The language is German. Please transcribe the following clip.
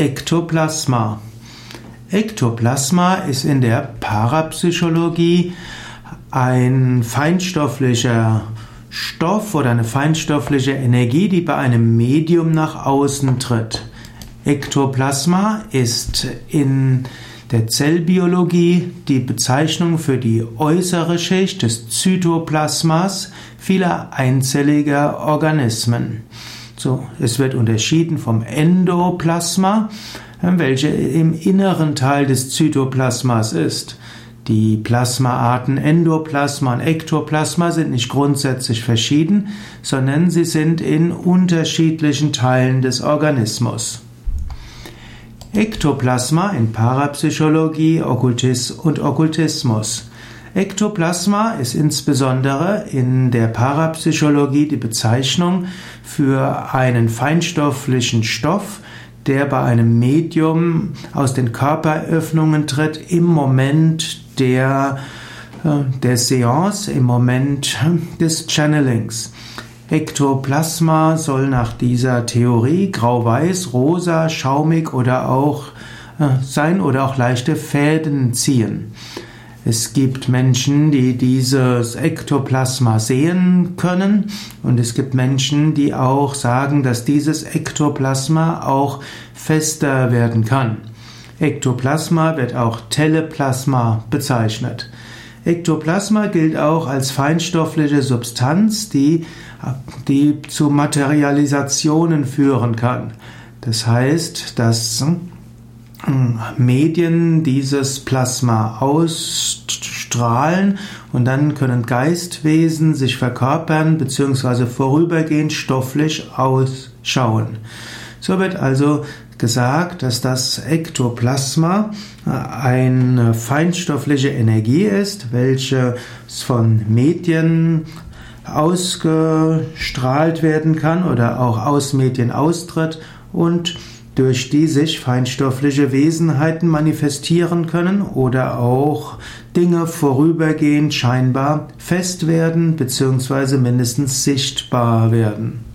Ektoplasma. Ektoplasma ist in der Parapsychologie ein feinstofflicher Stoff oder eine feinstoffliche Energie, die bei einem Medium nach außen tritt. Ektoplasma ist in der Zellbiologie die Bezeichnung für die äußere Schicht des Zytoplasmas vieler einzelliger Organismen. So, es wird unterschieden vom Endoplasma, welche im inneren Teil des Zytoplasmas ist. Die Plasmaarten Endoplasma und Ektoplasma sind nicht grundsätzlich verschieden, sondern sie sind in unterschiedlichen Teilen des Organismus. Ektoplasma in Parapsychologie, Okkultis und Okkultismus. Ektoplasma ist insbesondere in der Parapsychologie die Bezeichnung für einen feinstofflichen Stoff, der bei einem Medium aus den Körperöffnungen tritt im Moment der, äh, der Seance, im Moment des Channelings. Ektoplasma soll nach dieser Theorie grau-weiß, rosa, schaumig oder auch äh, sein oder auch leichte Fäden ziehen. Es gibt Menschen, die dieses Ektoplasma sehen können und es gibt Menschen, die auch sagen, dass dieses Ektoplasma auch fester werden kann. Ektoplasma wird auch Teleplasma bezeichnet. Ektoplasma gilt auch als feinstoffliche Substanz, die, die zu Materialisationen führen kann. Das heißt, dass Medien dieses Plasma ausstrahlen und dann können Geistwesen sich verkörpern bzw. vorübergehend stofflich ausschauen. So wird also gesagt, dass das Ektoplasma eine feinstoffliche Energie ist, welche von Medien ausgestrahlt werden kann oder auch aus Medien austritt und durch die sich feinstoffliche Wesenheiten manifestieren können oder auch Dinge vorübergehend scheinbar fest werden bzw. mindestens sichtbar werden.